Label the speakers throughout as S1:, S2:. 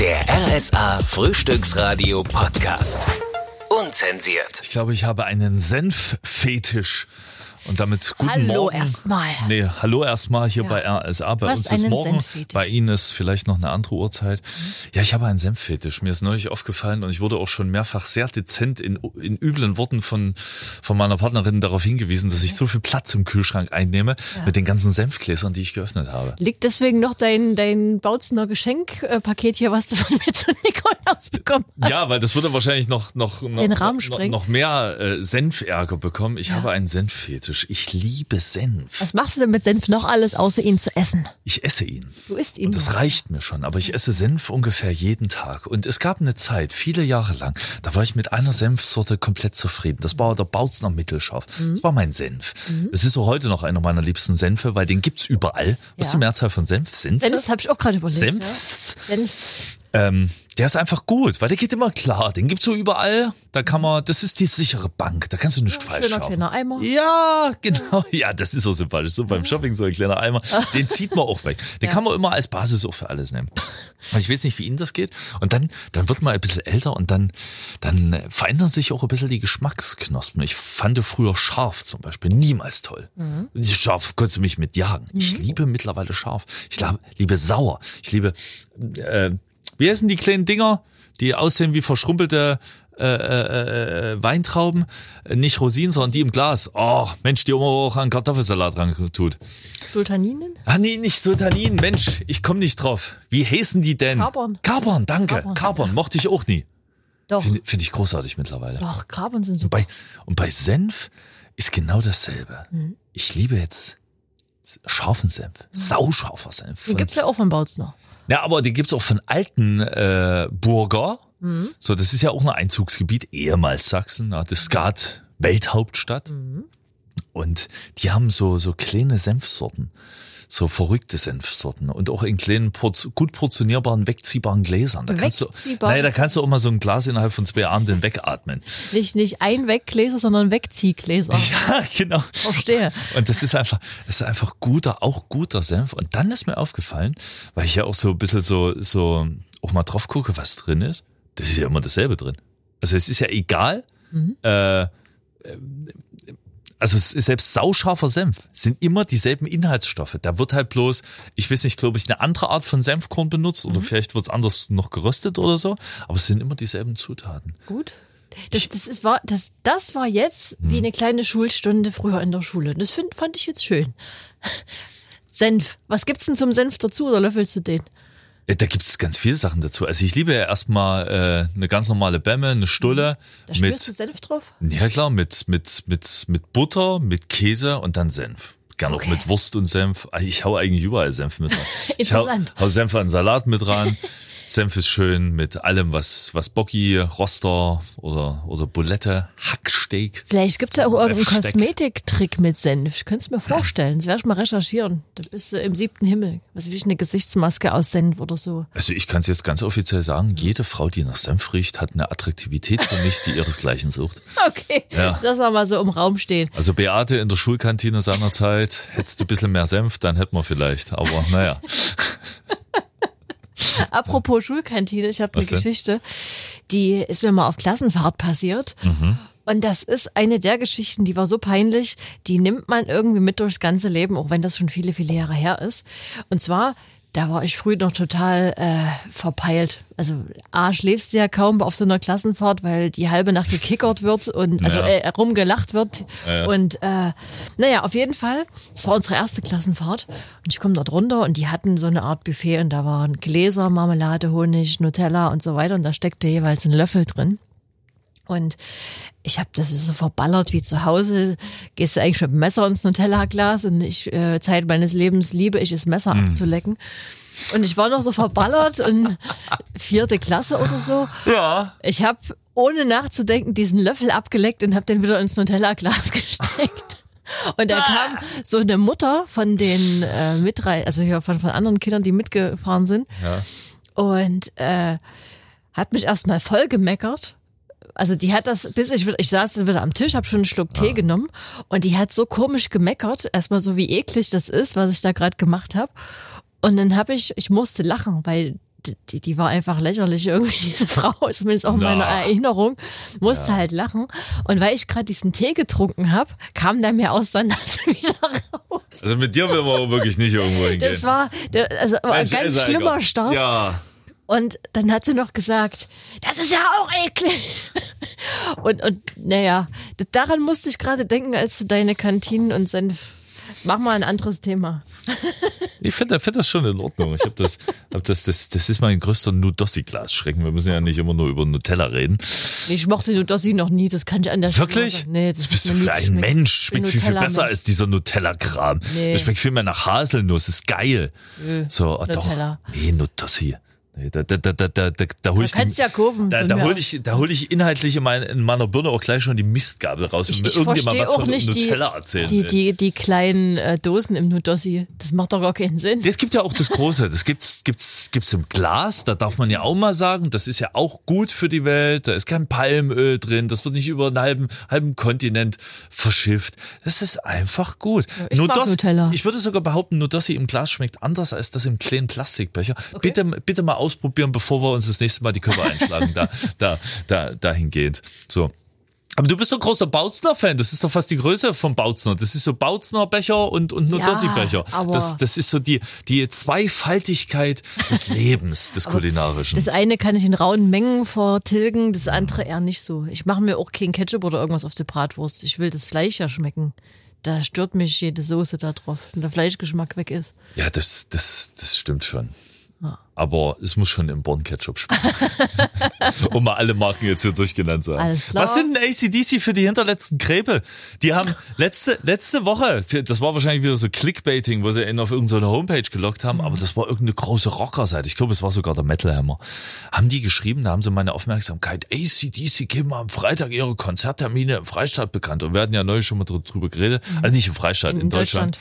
S1: Der RSA Frühstücksradio Podcast. Unzensiert.
S2: Ich glaube, ich habe einen Senf-Fetisch. Und damit guten
S3: Hallo
S2: Morgen.
S3: erstmal.
S2: Nee, hallo erstmal hier
S3: Ja.
S2: bei RSA. Bei uns ist morgen, bei Ihnen ist vielleicht noch eine andere Uhrzeit. Ja, ich habe einen Senffetisch. Mir ist neulich aufgefallen und ich wurde auch schon mehrfach sehr dezent in, in üblen Worten von, von meiner Partnerin darauf hingewiesen, dass ich so viel Platz im Kühlschrank einnehme
S3: Ja.
S2: mit den ganzen Senfgläsern, die ich geöffnet habe.
S3: Liegt deswegen noch dein, dein Bautzener Geschenkpaket hier, was du von mir zu Nikolaus bekommen hast?
S2: Ja, weil das würde wahrscheinlich noch, noch, noch, noch, noch mehr äh, Senfärger bekommen. Ich habe einen Senffetisch. Ich liebe Senf.
S3: Was machst du denn mit Senf noch alles, außer ihn zu essen?
S2: Ich esse ihn.
S3: Du isst ihn.
S2: Und das reicht mir schon. Aber ich esse Senf ungefähr jeden Tag. Und es gab eine Zeit, viele Jahre lang, da war ich mit einer Senfsorte komplett zufrieden. Das war der Bautzner Mittelscharf.
S3: Mhm.
S2: Das war mein Senf. Es ist so heute noch einer meiner liebsten Senfe, weil den gibt's überall. Was ist
S3: Ja.
S2: die Mehrzahl von Senf? Senf?
S3: Senf, das habe ich auch gerade überlegt.
S2: Senf?
S3: Ja. Senf.
S2: Ähm, der ist einfach gut, weil der geht immer klar. Den gibt's so überall. Da kann man, das ist die sichere Bank. Da kannst du nicht falsch
S3: Schöner
S2: schaffen.
S3: kleiner Eimer.
S2: Ja, genau. Ja, das ist so sympathisch. So beim Shopping so ein kleiner Eimer. Den zieht man auch weg. Den
S3: Ja.
S2: kann man immer als Basis auch für alles nehmen. Also ich weiß nicht, wie Ihnen das geht. Und dann, dann wird man ein bisschen älter und dann, dann verändern sich auch ein bisschen die Geschmacksknospen. Ich fand früher scharf zum Beispiel niemals toll. Die Scharf konntest du mich mit jagen. Ich liebe mittlerweile scharf. Ich liebe, liebe sauer. Ich liebe, äh, wie heißen die kleinen Dinger, die aussehen wie verschrumpelte äh, äh, äh, Weintrauben, Äh, nicht Rosinen, sondern die im Glas. Oh, Mensch, die Oma auch an Kartoffelsalat dran tut.
S3: Sultaninen?
S2: Ah nee, nicht Sultanin, Mensch, ich komme nicht drauf. Wie heißen die denn?
S3: Kapern.
S2: Kapern, danke.
S3: Kapern.
S2: Kapern, mochte ich auch nie.
S3: Doch.
S2: Finde find ich großartig mittlerweile.
S3: Doch, Krabben sind
S2: Und
S3: super.
S2: bei, und bei Senf ist genau dasselbe.
S3: Mhm.
S2: Ich liebe jetzt scharfen Senf, sauscharfer Senf.
S3: Den
S2: Von-
S3: gibt's ja auch von Bautzner.
S2: Ja, aber die gibt's auch von alten äh, Burger.
S3: Mhm.
S2: So, das ist ja auch ein Einzugsgebiet, ehemals Sachsen, ja, das Skat Welthauptstadt.
S3: Mhm.
S2: Und die haben so, so kleine Senfsorten. So verrückte Senfsorten und auch in kleinen, gut portionierbaren, wegziehbaren Gläsern. Da kannst du, nein, da kannst du auch mal so ein Glas innerhalb von zwei Abenden wegatmen.
S3: Nicht, nicht ein Weggläser, sondern Wegziehgläser.
S2: Ja, genau.
S3: Verstehe.
S2: Und das ist einfach, das ist einfach guter, auch guter Senf. Und dann ist mir aufgefallen, weil ich ja auch so ein bisschen so, so auch mal drauf gucke, was drin ist. Das ist ja immer dasselbe drin. Also es ist ja egal,
S3: Mhm.
S2: äh, also es ist selbst sauscharfer Senf sind immer dieselben Inhaltsstoffe. Da wird halt bloß, ich weiß nicht, glaube ich, eine andere Art von Senfkorn benutzt
S3: Mhm.
S2: oder vielleicht wird es anders noch geröstet oder so, aber es sind immer dieselben Zutaten.
S3: Gut. Das, das, ist, war, das, das war jetzt
S2: Hm.
S3: wie eine kleine Schulstunde früher in der Schule. Das find, fand ich jetzt schön. Senf. Was gibt's denn zum Senf dazu oder löffelst du den?
S2: Äh, Da gibt es ganz viele Sachen dazu. Also ich liebe ja erstmal äh, eine ganz normale Bämme, eine Stulle
S3: Da spürst du Senf drauf?
S2: Ja klar, mit, mit, mit, mit Butter, mit Käse und dann Senf. Gerne
S3: Okay.
S2: auch mit Wurst und Senf. Also Ich hau eigentlich überall Senf mit rein. Ich hau,
S3: Interessant.
S2: hau Senf an Salat mit rein. Senf ist schön mit allem, was, was Bocki, Roster oder, oder Bulette, Hacksteak.
S3: Vielleicht gibt's ja auch irgendeinen. Kosmetiktrick mit Senf. Ich könnte es mir vorstellen. Das werde ich mal recherchieren. Da bist du im siebten Himmel. Was wie eine Gesichtsmaske aus Senf oder so.
S2: Also ich kann es jetzt ganz offiziell sagen, jede Frau, die nach Senf riecht, hat eine Attraktivität für mich, die ihresgleichen sucht.
S3: Okay.
S2: Ja.
S3: Lass mal mal so im Raum stehen.
S2: Also Beate in der Schulkantine seinerzeit, hättest du ein bisschen mehr Senf, dann hätten wir vielleicht. Aber naja.
S3: Apropos Schulkantine, ich habe eine? Geschichte, die ist mir mal auf Klassenfahrt passiert.
S2: Mhm.
S3: Und das ist eine der Geschichten, die war so peinlich, die nimmt man irgendwie mit durchs ganze Leben, auch wenn das schon viele, viele Jahre her ist. Und zwar, da war ich früh noch total äh, verpeilt. Also A, schläfst du ja kaum auf so einer Klassenfahrt, weil die halbe Nacht gekickert wird und also äh, rumgelacht wird.
S2: Ja.
S3: Und äh, naja, auf jeden Fall, es war unsere erste Klassenfahrt und ich komme dort runter und die hatten so eine Art Buffet und da waren Gläser, Marmelade, Honig, Nutella und so weiter und da steckte jeweils ein Löffel drin. Und ich habe das so verballert wie zu Hause. Gehst du eigentlich mit dem Messer ins Nutella-Glas und ich, äh, Zeit meines Lebens liebe ich es, Messer abzulecken. Und ich war noch so verballert und vierte Klasse oder so.
S2: Ja.
S3: Ich habe ohne nachzudenken diesen Löffel abgeleckt und habe den wieder ins Nutella-Glas gesteckt. Und da kam so eine Mutter von den äh, Mitrei also hier von, von anderen Kindern, die mitgefahren sind
S2: Ja.
S3: und äh, hat mich erstmal voll gemeckert. Also die hat das, bis ich, ich saß dann wieder am Tisch, habe schon einen Schluck Tee genommen und die hat so komisch gemeckert, erstmal so wie eklig das ist, was ich da gerade gemacht habe. Und dann habe ich, ich musste lachen, weil die, die war einfach lächerlich irgendwie, diese Frau, zumindest auch in meiner. Erinnerung. Musste halt lachen. Und weil ich gerade diesen Tee getrunken habe, kam der mir aus der Nase wieder raus.
S2: Also mit dir will man wirklich nicht irgendwo hingehen.
S3: Das war also ein ganz schlimmer. Start.
S2: Ja.
S3: Und dann hat sie noch gesagt, das ist ja auch eklig. Und, und naja, daran musste ich gerade denken, als du deine Kantinen und Senf. Mach mal ein anderes Thema.
S2: Ich finde find das schon in Ordnung. Ich habe das, hab das, das, das ist mein größter Nudossi-Glas-Schrecken. Wir müssen ja nicht immer nur über Nutella reden.
S3: Ich mochte Nudossi noch nie, das kann ich an der Stelle
S2: Wirklich?
S3: Nee, das
S2: das bist du für ein. Mensch. Schmeckt viel, viel besser als dieser Nutella-Kram.
S3: Nee.
S2: Das schmeckt viel mehr nach Haselnuss. Ist geil.
S3: Nö,
S2: So, oh, doch.
S3: Nutella.
S2: Nee, Nudossi. Nee, da, da, da, da, da, da, da hol
S3: Du
S2: ich
S3: kannst
S2: die,
S3: ja kaufen.
S2: da, da hol
S3: aus.
S2: ich, da hol ich inhaltlich in, mein, in meiner Birne auch gleich schon die Mistgabel raus, wenn
S3: Ich,
S2: mir
S3: ich
S2: irgendjemand was von
S3: nicht die,
S2: Nutella erzählen
S3: die, die, die kleinen äh, Dosen im Nudossi. Das macht doch gar keinen Sinn.
S2: Es gibt ja auch das Große, das gibt's, gibt's, gibt's im Glas, da darf man ja auch mal sagen, das ist ja auch gut für die Welt, da ist kein Palmöl drin, das wird nicht über einen halben, halben Kontinent verschifft. Das ist einfach gut.
S3: ich mag Nutella.
S2: Ich würde sogar behaupten, Nudossi im Glas schmeckt anders als das im kleinen Plastikbecher. Bitte, bitte mal ausprobieren, bevor wir uns das nächste Mal die Köpfe einschlagen, da, da, da, dahingehend. So. Aber du bist doch großer Bautzner-Fan. Das ist doch fast die Größe vom Bautzner. Das ist so Bautzner-Becher und, und Nudossi-Becher.
S3: aber-
S2: das, das ist so die, die Zweifaltigkeit des Lebens, des Kulinarischen.
S3: Das eine kann ich in rauen Mengen vertilgen, das andere eher nicht so. Ich mache mir auch kein Ketchup oder irgendwas auf die Bratwurst. Ich will das Fleisch ja schmecken. Da stört mich jede Soße da drauf, wenn der Fleischgeschmack weg ist.
S2: Ja, das, das, das stimmt schon. Aber es muss schon im Born-Ketchup schmecken. um mal alle Marken jetzt hier durchgenannt zu haben. Was sind denn ACDC für die hinterletzten Gräbe? Die haben letzte, letzte Woche, das war wahrscheinlich wieder so Clickbaiting, wo sie ihn auf irgendeine Homepage gelockt haben, aber das war irgendeine große Rockerseite. Ich glaube, es war sogar der Metal Hammer. Haben die geschrieben, da haben sie meine Aufmerksamkeit. ACDC geben am Freitag ihre Konzerttermine im Freistaat bekannt. Und wir hatten ja neulich schon mal dr- drüber geredet. Also nicht im Freistaat, in, Deutschland.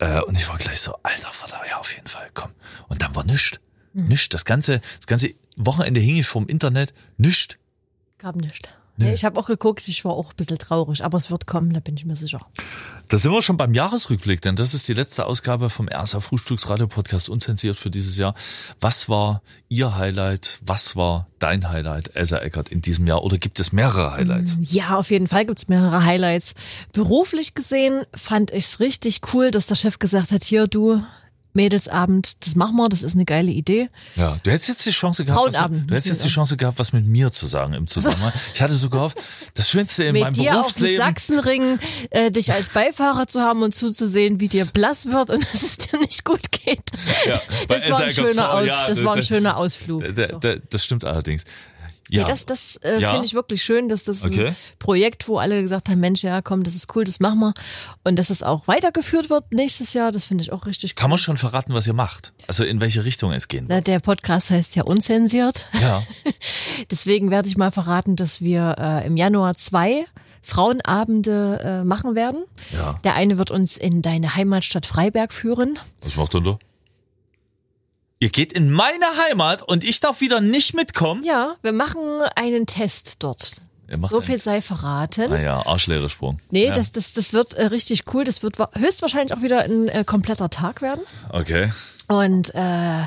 S2: Äh, und ich war gleich so, alter Vater, ja, auf jeden Fall, komm. Und dann war nichts. Nichts. Das ganze, das ganze Wochenende hing ich vom Internet. Nichts.
S3: Gab nicht. Nee. Ich habe auch geguckt, ich war auch ein bisschen traurig, aber es wird kommen, da bin ich mir sicher.
S2: Da sind wir schon beim Jahresrückblick, denn das ist die letzte Ausgabe vom RSA Frühstücksradio Podcast unzensiert für dieses Jahr. Was war Ihr Highlight? Was war dein Highlight, Elsa Eckert, in diesem Jahr? Oder gibt es mehrere Highlights?
S3: Ja, auf jeden Fall gibt's mehrere Highlights. Beruflich gesehen fand ich's richtig cool, dass der Chef gesagt hat, hier du, Mädelsabend, das machen wir, das ist eine geile Idee.
S2: Ja, du hättest jetzt die Chance gehabt, was du hättest jetzt die Chance gehabt, was mit mir zu sagen im Zusammenhang. Ich hatte so gehofft, das Schönste in meinem
S3: mit dir auf dem
S2: Berufsleben.
S3: Sachsenring äh, dich als Beifahrer zu haben und zuzusehen, wie dir blass wird und dass es dir nicht gut geht.
S2: Ja,
S3: das war ein schöner, Aus,
S2: ja,
S3: das war ein schöner Ausflug.
S2: Da, da, das stimmt allerdings.
S3: Nee,
S2: Ja,
S3: das das äh,
S2: Ja.
S3: finde ich wirklich schön, dass das
S2: Okay.
S3: ein Projekt, wo alle gesagt haben, Mensch, ja, komm, das ist cool, das machen wir. Und dass es auch weitergeführt wird nächstes Jahr, das finde ich auch richtig cool.
S2: kann man schon verraten, was ihr macht? Also in welche Richtung es gehen
S3: Na,
S2: wird?
S3: Der Podcast heißt ja unzensiert.
S2: Ja.
S3: Deswegen werde ich mal verraten, dass wir äh, im Januar zwei Frauenabende äh, machen werden.
S2: Ja.
S3: Der eine wird uns in deine Heimatstadt Freiberg führen.
S2: Was macht ihr da? Ihr geht in meine Heimat und ich darf wieder nicht mitkommen?
S3: Ja, wir machen einen Test dort. So
S2: einen-
S3: viel sei verraten.
S2: Ah ja, Arschleere Sprung.
S3: Nee,
S2: ja.
S3: das, das, das wird äh, richtig cool. Das wird wa- höchstwahrscheinlich auch wieder ein äh, kompletter Tag werden.
S2: Okay.
S3: Und äh,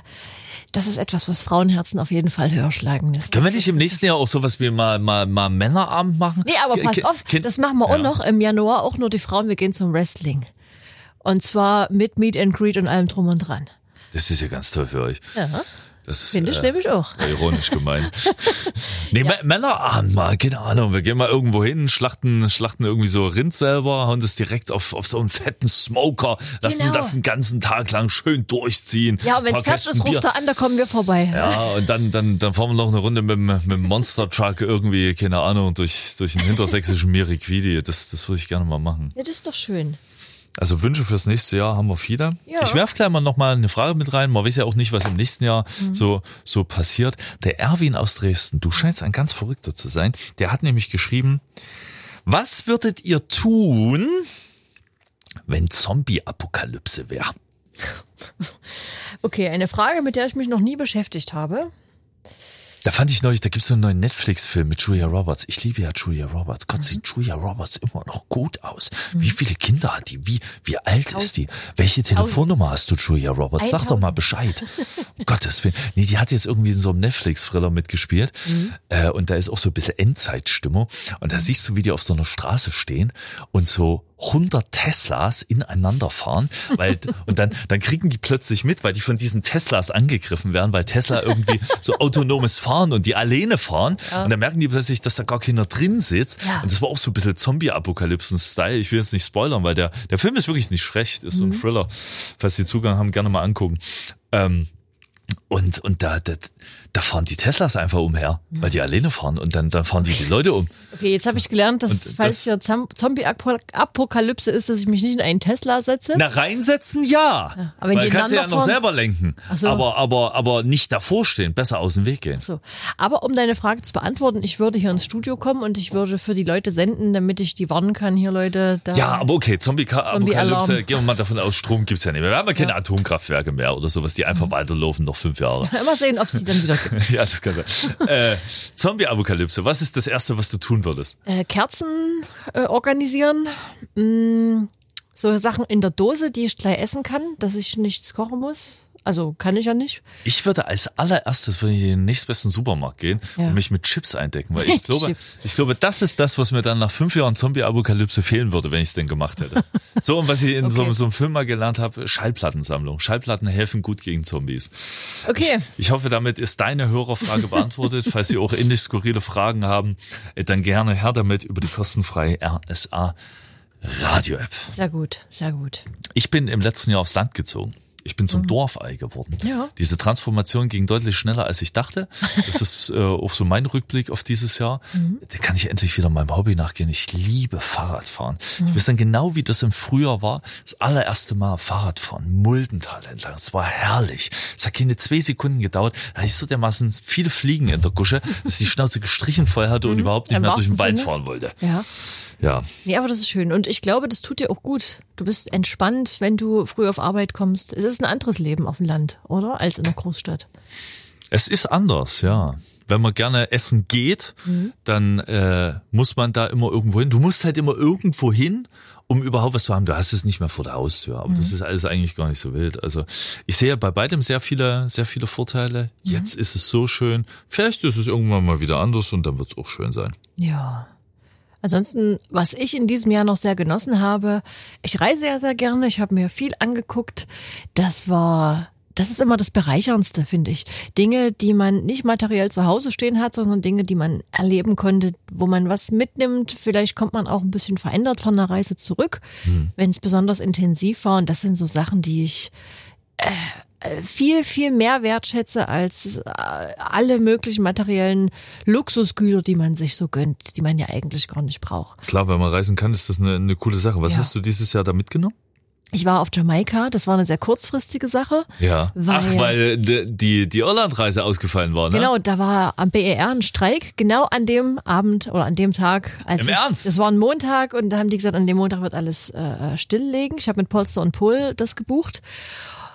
S3: das ist etwas, was Frauenherzen auf jeden Fall höher schlagen lässt.
S2: Können wir nicht im nächsten Jahr auch sowas wie mal, mal, mal Männerabend machen?
S3: Nee, aber pass auf,
S2: Kind-
S3: das machen wir auch
S2: Ja.
S3: noch im Januar, auch nur die Frauen, wir gehen zum Wrestling. Und zwar mit Meet and Greet und allem drum und dran.
S2: Das ist ja ganz toll für euch.
S3: Ja,
S2: Das ist
S3: finde ich
S2: äh,
S3: nämlich auch.
S2: ironisch gemeint. nee, Mä- Männerabend mal, keine Ahnung. Wir gehen mal irgendwo hin, schlachten, schlachten irgendwie so Rind selber, hauen das direkt auf, auf so einen fetten Smoker, lassen
S3: Genau.
S2: das den ganzen Tag lang schön durchziehen.
S3: Ja, und wenn es fertig ist, ruft er an, da kommen wir vorbei.
S2: Ja, und dann, dann, dann fahren wir noch eine Runde mit, dem- mit dem Monster Truck irgendwie, keine Ahnung, durch, durch den hintersächsischen Miriquidi. Das, das würde ich gerne mal machen.
S3: Ja, das ist doch schön.
S2: Also Wünsche fürs nächste Jahr haben wir viele.
S3: Ja.
S2: Ich werf gleich mal noch mal eine Frage mit rein. Man weiß ja auch nicht, was im nächsten Jahr
S3: Mhm.
S2: so, so passiert. Der Erwin aus Dresden, du scheinst ein ganz Verrückter zu sein. Der hat nämlich geschrieben, was würdet ihr tun, wenn Zombie-Apokalypse wäre?
S3: Okay, eine Frage, mit der ich mich noch nie beschäftigt habe.
S2: Da fand ich neulich, da gibt's so einen neuen Netflix-Film mit Julia Roberts. Ich liebe ja Julia Roberts. Gott, sieht Julia Roberts immer noch gut aus. Wie viele Kinder hat die? Wie, wie alt ist die? Welche Telefonnummer hast du, Julia Roberts? Sag doch mal Bescheid. Um Gottes Willen. Nee, die hat jetzt irgendwie in so einem Netflix-Thriller mitgespielt. Äh, und da ist auch so ein bisschen Endzeitstimmung. Und da siehst du, wie die auf so einer Straße stehen und so 100 Teslas ineinander fahren, weil, und dann, dann kriegen die plötzlich mit, weil die von diesen Teslas angegriffen werden, weil Tesla irgendwie so autonomes Fahren und die alleine fahren. Und dann merken die plötzlich, dass da gar keiner drin sitzt.
S3: Ja.
S2: Und das war auch so ein bisschen Zombie-Apokalypsen-Style. Ich will jetzt nicht spoilern, weil der, der Film ist wirklich nicht schlecht, ist so ein Thriller. Falls Sie Zugang haben, gerne mal angucken. Ähm, und, und da, da, da fahren die Teslas einfach umher, weil die alleine fahren und dann, dann fahren die die Leute um.
S3: Okay, jetzt habe ich gelernt, dass
S2: Und
S3: falls
S2: das-
S3: hier Zombie-Apokalypse ist, dass ich mich nicht in einen Tesla setze.
S2: Na, reinsetzen, ja.
S3: aber wenn
S2: Weil
S3: die
S2: kannst du ja
S3: ineinander
S2: noch
S3: fahren-
S2: selber lenken.
S3: So.
S2: Aber, aber, aber nicht davor stehen, besser aus dem Weg gehen.
S3: So. Aber um deine Frage zu beantworten, ich würde hier ins Studio kommen und ich würde für die Leute senden, damit ich die warnen kann, hier Leute.
S2: Ja, aber okay, Zombie-Apokalypse,
S3: Zombie-Alarm.
S2: gehen wir mal davon aus, Strom gibt's ja nicht mehr. Wir haben ja keine Atomkraftwerke mehr oder sowas, die
S3: Mhm.
S2: einfach weiterlaufen, noch fünf Jahre.
S3: Mal sehen, ob es die dann wieder gibt.
S2: ja, das kann sein. äh, Zombie-Apokalypse, was ist das Erste, was du tun würdest?
S3: Äh, Kerzen äh, organisieren. Mm, so Sachen in der Dose, die ich gleich essen kann, dass ich nichts kochen muss. Also kann ich ja nicht.
S2: Ich würde als allererstes würde ich in den nächstbesten Supermarkt gehen
S3: Ja.
S2: und mich mit Chips eindecken, weil ich glaube, ich glaube, das ist das, was mir dann nach fünf Jahren Zombie-Apokalypse fehlen würde, wenn ich es denn gemacht hätte. So, und was ich in so,
S3: Okay.
S2: so einem Film mal gelernt habe, Schallplattensammlung. Schallplatten helfen gut gegen Zombies.
S3: Okay.
S2: Ich, ich hoffe, damit ist deine Hörerfrage beantwortet. Falls Sie auch ähnlich skurrile Fragen haben, äh, dann gerne her damit über die kostenfreie RSA Radio-App.
S3: Sehr gut, sehr gut.
S2: Ich bin im letzten Jahr aufs Land gezogen. Ich bin zum Dorfei geworden.
S3: Mhm. Ja.
S2: Diese Transformation ging deutlich schneller, als ich dachte. Das ist äh, auch so mein Rückblick auf dieses Jahr.
S3: Mhm.
S2: Da kann ich endlich wieder meinem Hobby nachgehen. Ich liebe Fahrradfahren.
S3: Mhm.
S2: Ich weiß dann genau, wie das im Frühjahr war. Das allererste Mal Fahrradfahren, Muldental entlang. Es war herrlich. Es hat keine zwei Sekunden gedauert. Da hatte ich so dermaßen viele Fliegen in der Gusche, dass ich die Schnauze gestrichen voll hatte und überhaupt nicht
S3: Mhm. Im
S2: mehr durch den Wald
S3: Sinne.
S2: fahren wollte.
S3: Ja.
S2: Ja.
S3: Nee, aber das ist schön. Und ich glaube, das tut dir auch gut. Du bist entspannt, wenn du früh auf Arbeit kommst. Es ist ein anderes Leben auf dem Land, oder? Als in der Großstadt.
S2: Es ist anders, ja. Wenn man gerne essen geht, dann äh, muss man da immer irgendwo hin. Du musst halt immer irgendwo hin, um überhaupt was zu haben. Du hast es nicht mehr vor der Haustür, aber das ist alles eigentlich gar nicht so wild. Also ich sehe bei beidem sehr viele, sehr viele Vorteile. Jetzt ist es so schön. Vielleicht ist es irgendwann mal wieder anders und dann wird es auch schön sein.
S3: Ja. Ansonsten, was ich in diesem Jahr noch sehr genossen habe, ich reise ja sehr gerne, ich habe mir viel angeguckt. Das war, das ist immer das Bereicherndste, finde ich. Dinge, die man nicht materiell zu Hause stehen hat, sondern Dinge, die man erleben konnte, wo man was mitnimmt. Vielleicht kommt man auch ein bisschen verändert von der Reise zurück, wenn es besonders intensiv war. Und das sind so Sachen, die ich äh, viel, viel mehr wertschätze als äh, alle möglichen materiellen Luxusgüter, die man sich so gönnt, die man ja eigentlich gar nicht braucht.
S2: Klar, wenn man reisen kann, ist das eine, eine coole Sache. Was
S3: Ja.
S2: hast du dieses Jahr da mitgenommen?
S3: Ich war auf Jamaika, das war eine sehr kurzfristige Sache.
S2: Ja.
S3: Weil-
S2: Ach, weil die, die, Irlandreise ausgefallen war, ne?
S3: Genau, da war am BER ein Streik, genau an dem Abend oder an dem Tag. Als
S2: Im
S3: ich,
S2: Ernst?
S3: Das war ein Montag und da haben die gesagt, an dem Montag wird alles äh, stilllegen. Ich habe mit Polster und Pol das gebucht,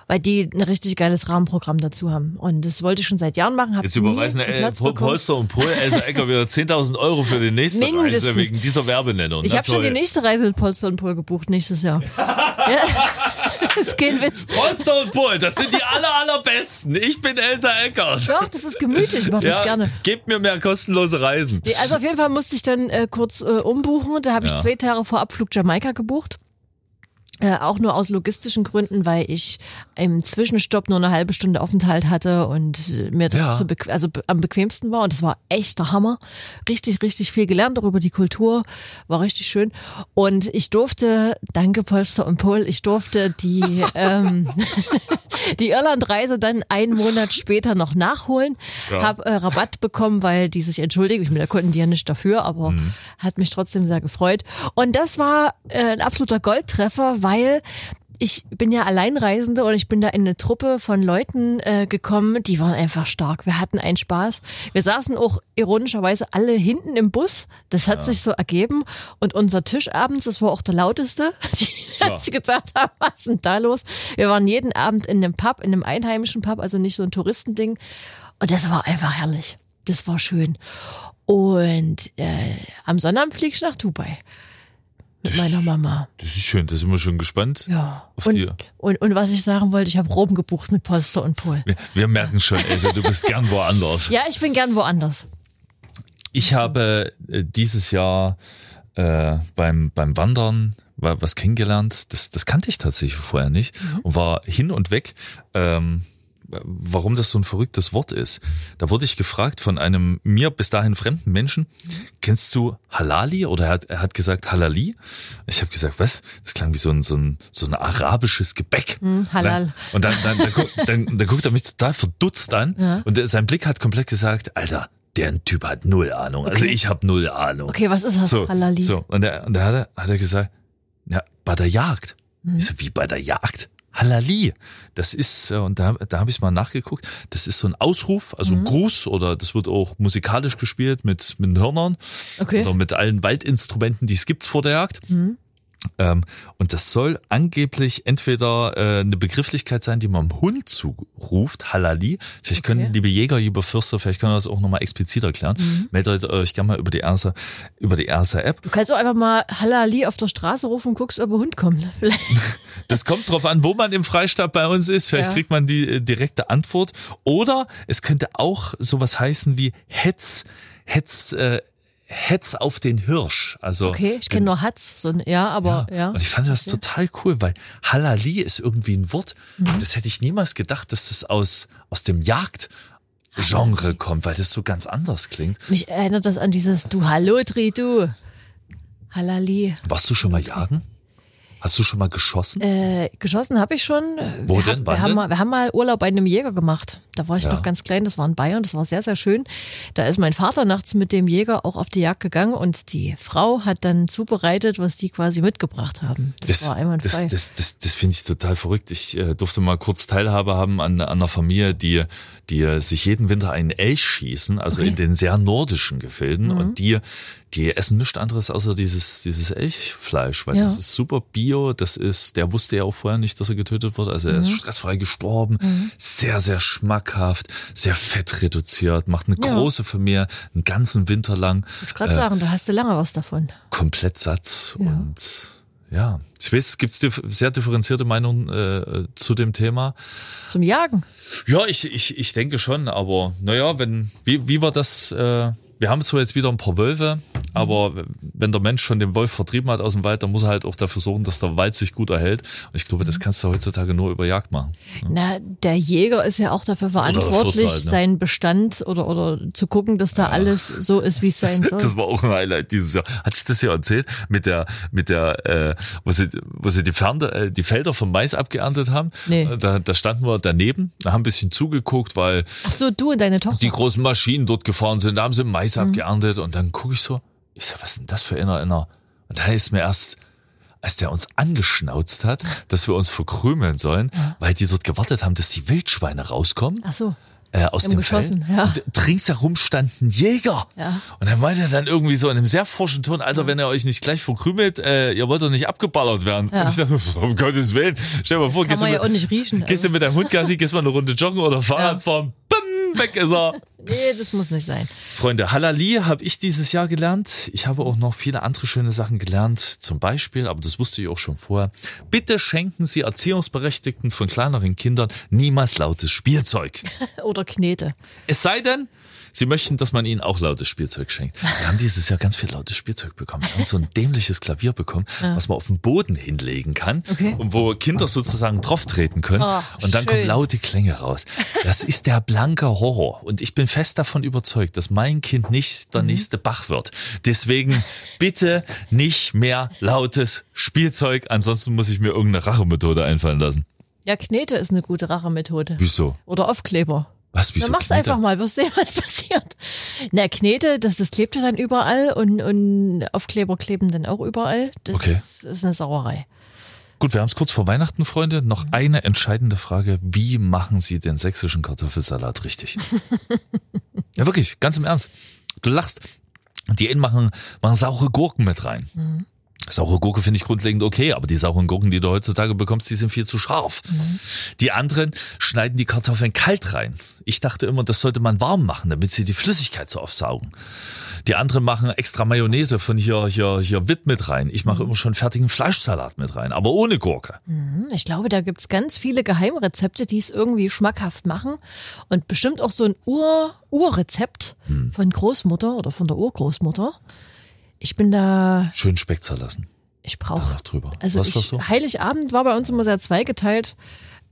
S3: weil die ein richtig geiles Rahmenprogramm dazu haben. Und das wollte ich schon seit Jahren machen.
S2: Jetzt überweisen äh, Pol- Polster und Pol Elsa Ecker wieder 10.000 Euro für die nächste Reise
S3: Mindestens.
S2: wegen dieser Werbenennung.
S3: Ich habe schon die nächste Reise mit Polster und Pol gebucht nächstes Jahr. ja. Das ist kein Witz.
S2: Polster und Pol, das sind die aller, allerbesten. Ich bin Elsa Eckert.
S3: Doch, das ist gemütlich, ich mache das gerne.
S2: gebt mir mehr kostenlose Reisen.
S3: Nee, also auf jeden Fall musste ich dann äh, kurz äh, umbuchen. Da habe ich
S2: Ja.
S3: zwei Tage vor Abflug Jamaika gebucht. Äh, auch nur aus logistischen Gründen, weil ich im Zwischenstopp nur eine halbe Stunde Aufenthalt hatte und äh, mir das
S2: Ja.
S3: zu also am bequemsten war. Und das war echt der Hammer. Richtig, richtig viel gelernt darüber die Kultur. War richtig schön. Und ich durfte, danke Polster und Pol, ich durfte die, ähm, die Irlandreise dann einen Monat später noch nachholen.
S2: Ja.
S3: Hab äh, Rabatt bekommen, weil die sich entschuldigen. Ich meine, da konnten die ja nicht dafür, aber hat mich trotzdem sehr gefreut. Und das war äh, ein absoluter Goldtreffer, weil ich bin ja Alleinreisende und ich bin da in eine Truppe von Leuten äh, gekommen, die waren einfach stark. Wir hatten einen Spaß. Wir saßen auch ironischerweise alle hinten im Bus. Das hat sich so ergeben. Und unser Tisch abends, das war auch der lauteste. Die
S2: Ja.
S3: hat sich gesagt haben, was ist denn da los? Wir waren jeden Abend in einem Pub, in einem einheimischen Pub, also nicht so ein Touristending. Und das war einfach herrlich. Das war schön. Und äh, am Sonnabend fliege ich nach Dubai. Mit meiner Mama.
S2: Das ist schön, da sind wir schon gespannt.
S3: Ja.
S2: Auf die-
S3: Und, und, und was ich sagen wollte, ich habe Roben gebucht mit Polster und Pol.
S2: Wir, wir merken schon, Elsa, du bist gern woanders.
S3: Ja, ich bin gern woanders.
S2: Ich habe äh, dieses Jahr äh, beim, beim Wandern wa- was kennengelernt, das, das kannte ich tatsächlich vorher nicht und war hin und weg. Ähm, warum das so ein verrücktes Wort ist. Da wurde ich gefragt von einem mir bis dahin fremden Menschen, kennst du Halali? Oder er hat, er hat gesagt Halali. Ich habe gesagt, was? Das klang wie so ein, so ein, so ein arabisches Gebäck.
S3: Hm, halal.
S2: Und dann, dann, dann, gu- dann, dann guckt er mich total verdutzt an
S3: Ja.
S2: und der- sein Blick hat komplett gesagt, Alter, der Typ hat null Ahnung. Also
S3: Okay.
S2: ich habe null Ahnung.
S3: Okay, was ist das?
S2: So,
S3: Halali.
S2: so. Und, er, und da hat er, hat er gesagt, ja, bei der Jagd.
S3: Mhm.
S2: Ich so, wie bei der Jagd? Halali. Das ist, äh, und da, da habe ich mal nachgeguckt, das ist so ein Ausruf, also
S3: Mhm.
S2: ein Gruß oder das wird auch musikalisch gespielt mit, mit Hörnern
S3: Okay.
S2: oder mit allen Waldinstrumenten, die es gibt vor der Jagd.
S3: Mhm.
S2: Ähm, und das soll angeblich entweder äh, eine Begrifflichkeit sein, die man dem Hund zuruft, Halali. Vielleicht
S3: Okay.
S2: können, liebe Jäger, liebe Förster, vielleicht können wir das auch nochmal explizit erklären.
S3: Mhm.
S2: Meldet euch gerne mal über die Ersa, über die Ersa App.
S3: Du kannst auch einfach mal Halali auf der Straße rufen und guckst, ob ein Hund kommt. Vielleicht.
S2: Das kommt drauf an, wo man im Freistaat bei uns ist. Vielleicht
S3: Ja.
S2: kriegt man die äh, direkte Antwort. Oder es könnte auch sowas heißen wie Hetz, Hetz, äh, Hetz auf den Hirsch. Also
S3: Okay, ich kenne nur Hatz. So ein, ja, aber ja.
S2: Und ich fand das
S3: Okay.
S2: total cool, weil Halali ist irgendwie ein Wort,
S3: Mhm.
S2: das hätte ich niemals gedacht, dass das aus, aus dem Jagdgenre kommt, weil das so ganz anders klingt.
S3: Mich erinnert das an dieses Du Hallo Tri, du. Halali.
S2: Warst du schon mal jagen? Hast du schon mal geschossen?
S3: Äh, geschossen habe ich schon.
S2: Wo
S3: wir
S2: denn? Wann
S3: wir, haben
S2: denn?
S3: mal, wir haben mal Urlaub bei einem Jäger gemacht. Da war ich
S2: Ja.
S3: noch ganz klein, das war in Bayern, das war sehr, sehr schön. Da ist mein Vater nachts mit dem Jäger auch auf die Jagd gegangen und die Frau hat dann zubereitet, was die quasi mitgebracht haben. Das, war einwandfrei.
S2: Das, das, das, das finde ich total verrückt. Ich äh, durfte mal kurz Teilhabe haben an, an einer Familie, die, die äh, sich jeden Winter einen Elch schießen, also
S3: Okay.
S2: in den sehr nordischen Gefilden.
S3: Mhm.
S2: Und die, die essen nichts anderes außer dieses, dieses Elchfleisch, weil
S3: Ja.
S2: das ist super bio. Das ist, der wusste ja auch vorher nicht, dass er getötet wird. Also er ist
S3: Mhm.
S2: stressfrei gestorben.
S3: Mhm.
S2: Sehr, sehr schmackhaft, sehr fettreduziert, macht eine
S3: Ja.
S2: große Familie einen ganzen Winter lang
S3: ich gerade
S2: äh,
S3: sagen, da hast du lange was davon.
S2: komplett satt
S3: Ja.
S2: und ja, ich weiß, es gibt sehr differenzierte Meinungen äh, zu dem Thema.
S3: Zum Jagen.
S2: Ja, ich, ich, ich denke schon, aber naja, wenn, wie, wie war das, äh, wir haben zwar jetzt wieder ein paar Wölfe, aber wenn der Mensch schon den Wolf vertrieben hat aus dem Wald, dann muss er halt auch dafür sorgen, dass der Wald sich gut erhält. Und ich glaube, das kannst du heutzutage nur über Jagd machen.
S3: Na, der Jäger ist ja auch dafür verantwortlich,
S2: halt, ne?
S3: seinen Bestand oder, oder zu gucken, dass da alles so ist, wie es sein soll.
S2: Das war auch ein Highlight dieses Jahr. Hat sich das ja erzählt mit der, mit der, äh, wo sie, wo sie die, Fernde, äh, die Felder vom Mais abgeerntet haben?
S3: Nee.
S2: Da, da standen wir daneben, da haben ein bisschen zugeguckt, weil
S3: Ach so, du und deine Tochter.
S2: die großen Maschinen dort gefahren sind. Da haben sie Mais abgeerntet und dann gucke ich so, ich so, was ist denn das für einer, einer? Und da ist mir erst, als der uns angeschnauzt hat, dass wir uns verkrümeln sollen, weil die dort gewartet haben, dass die Wildschweine rauskommen
S3: Ach so.
S2: äh, aus dem Feld.
S3: ja.
S2: Und ringsherum standen Jäger.
S3: Ja.
S2: Und dann meinte er dann irgendwie so in einem sehr forschen Ton, Alter, wenn ihr euch nicht gleich verkrümelt, äh, ihr wollt doch nicht abgeballert werden.
S3: Ja.
S2: Und ich dachte, um Gottes Willen, stell dir mal vor, gehst du,
S3: man ja
S2: mit,
S3: auch nicht riechen.
S2: gehst du
S3: Also.
S2: mit deinem Hund Gassi, gehst mal eine Runde joggen oder Fahrrad
S3: Ja.
S2: fahren, bumm, weg ist er.
S3: Nee, das muss nicht sein.
S2: Freunde, Halali habe ich dieses Jahr gelernt. Ich habe auch noch viele andere schöne Sachen gelernt. Zum Beispiel, aber das wusste ich auch schon vorher, bitte schenken Sie Erziehungsberechtigten von kleineren Kindern niemals lautes Spielzeug.
S3: Oder Knete.
S2: Es sei denn, Sie möchten, dass man ihnen auch lautes Spielzeug schenkt. Wir haben dieses Jahr ganz viel lautes Spielzeug bekommen. Wir haben so ein dämliches Klavier bekommen, was man auf den Boden hinlegen kann
S3: Okay.
S2: und wo Kinder sozusagen drauf treten können.
S3: Oh,
S2: und dann
S3: schön.
S2: kommen laute Klänge raus. Das ist der blanke Horror. Und ich bin fest davon überzeugt, dass mein Kind nicht
S3: Mhm.
S2: der nächste Bach wird. Deswegen bitte nicht mehr lautes Spielzeug. Ansonsten muss ich mir irgendeine Rachemethode einfallen lassen.
S3: Ja, Knete ist eine gute Rachemethode.
S2: Wieso?
S3: Oder Aufkleber.
S2: Was, wieso?
S3: Dann mach's
S2: Knete?
S3: einfach mal, wirst sehen, was passiert. Na, Knete, das, das klebt ja dann überall und, und Aufkleber kleben dann auch überall. Das
S2: Okay.
S3: ist, ist eine Sauerei.
S2: Gut, wir haben es kurz vor Weihnachten, Freunde. Noch eine entscheidende Frage. Wie machen Sie den sächsischen Kartoffelsalat richtig? ja, wirklich, ganz im Ernst. Du lachst. Die einen machen, machen saure Gurken mit rein. Saure Gurke finde ich grundlegend okay, aber die sauren Gurken, die du heutzutage bekommst, die sind viel zu scharf. Die anderen schneiden die Kartoffeln kalt rein. Ich dachte immer, das sollte man warm machen, damit sie die Flüssigkeit so aufsaugen. Die anderen machen extra Mayonnaise von hier, hier, hier Witt mit rein. Ich mache immer schon fertigen Fleischsalat mit rein, aber ohne Gurke.
S3: Hm, Ich glaube, da gibt's ganz viele Geheimrezepte, die es irgendwie schmackhaft machen. Und bestimmt auch so ein Ur Urrezept
S2: Hm.
S3: von Großmutter oder von der Urgroßmutter. Ich bin da,
S2: Schön Speck zerlassen.
S3: ich brauche.
S2: Danach drüber.
S3: Also
S2: Was
S3: ich,
S2: so?
S3: Heiligabend war bei uns immer sehr zweigeteilt.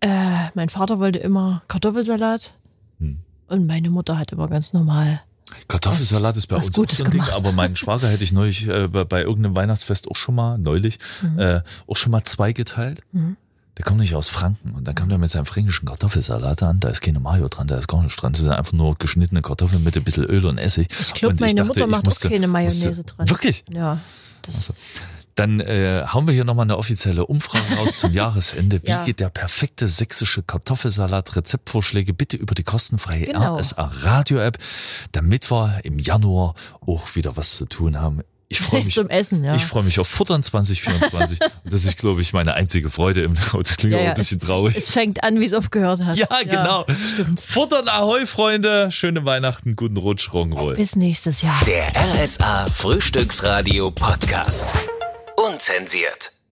S3: Äh, mein Vater wollte immer Kartoffelsalat
S2: Hm.
S3: und meine Mutter hat immer ganz normal.
S2: Kartoffelsalat ist bei uns
S3: Gutes
S2: so ein Ding, aber meinen Schwager hätte ich neulich äh, bei, bei irgendeinem Weihnachtsfest auch schon mal, neulich,
S3: Mhm.
S2: äh, auch schon mal zwei geteilt. Der kommt nicht aus Franken und dann kam der mit seinem fränkischen Kartoffelsalat an, da ist keine Mayo dran, da ist gar nichts dran, das sind einfach nur geschnittene Kartoffeln mit ein bisschen Öl und Essig.
S3: Ich glaube, meine
S2: dachte,
S3: Mutter
S2: ich
S3: macht
S2: musste-
S3: auch keine Mayonnaise
S2: musste-
S3: dran.
S2: Wirklich?
S3: Ja. Das,
S2: Dann äh, hauen wir hier nochmal eine offizielle Umfrage raus zum Jahresende. Wie
S3: Ja.
S2: geht der perfekte sächsische Kartoffelsalat? Rezeptvorschläge bitte über die kostenfreie
S3: Genau.
S2: RSA Radio App, damit wir im Januar auch wieder was zu tun haben. Ich freue mich.
S3: Zum Essen, ja.
S2: Ich freue mich auf Futtern 2024. Und das ist, glaube ich, meine einzige Freude im Das klingt
S3: Ja,
S2: auch ein bisschen
S3: es,
S2: traurig.
S3: Es fängt an, wie es aufgehört hat.
S2: ja, genau.
S3: Stimmt.
S2: Futtern Ahoi, Freunde. Schöne Weihnachten, guten Rutsch, Rock'n'Roll.
S3: Bis nächstes Jahr.
S1: Der RSA Frühstücksradio Podcast. Unzensiert.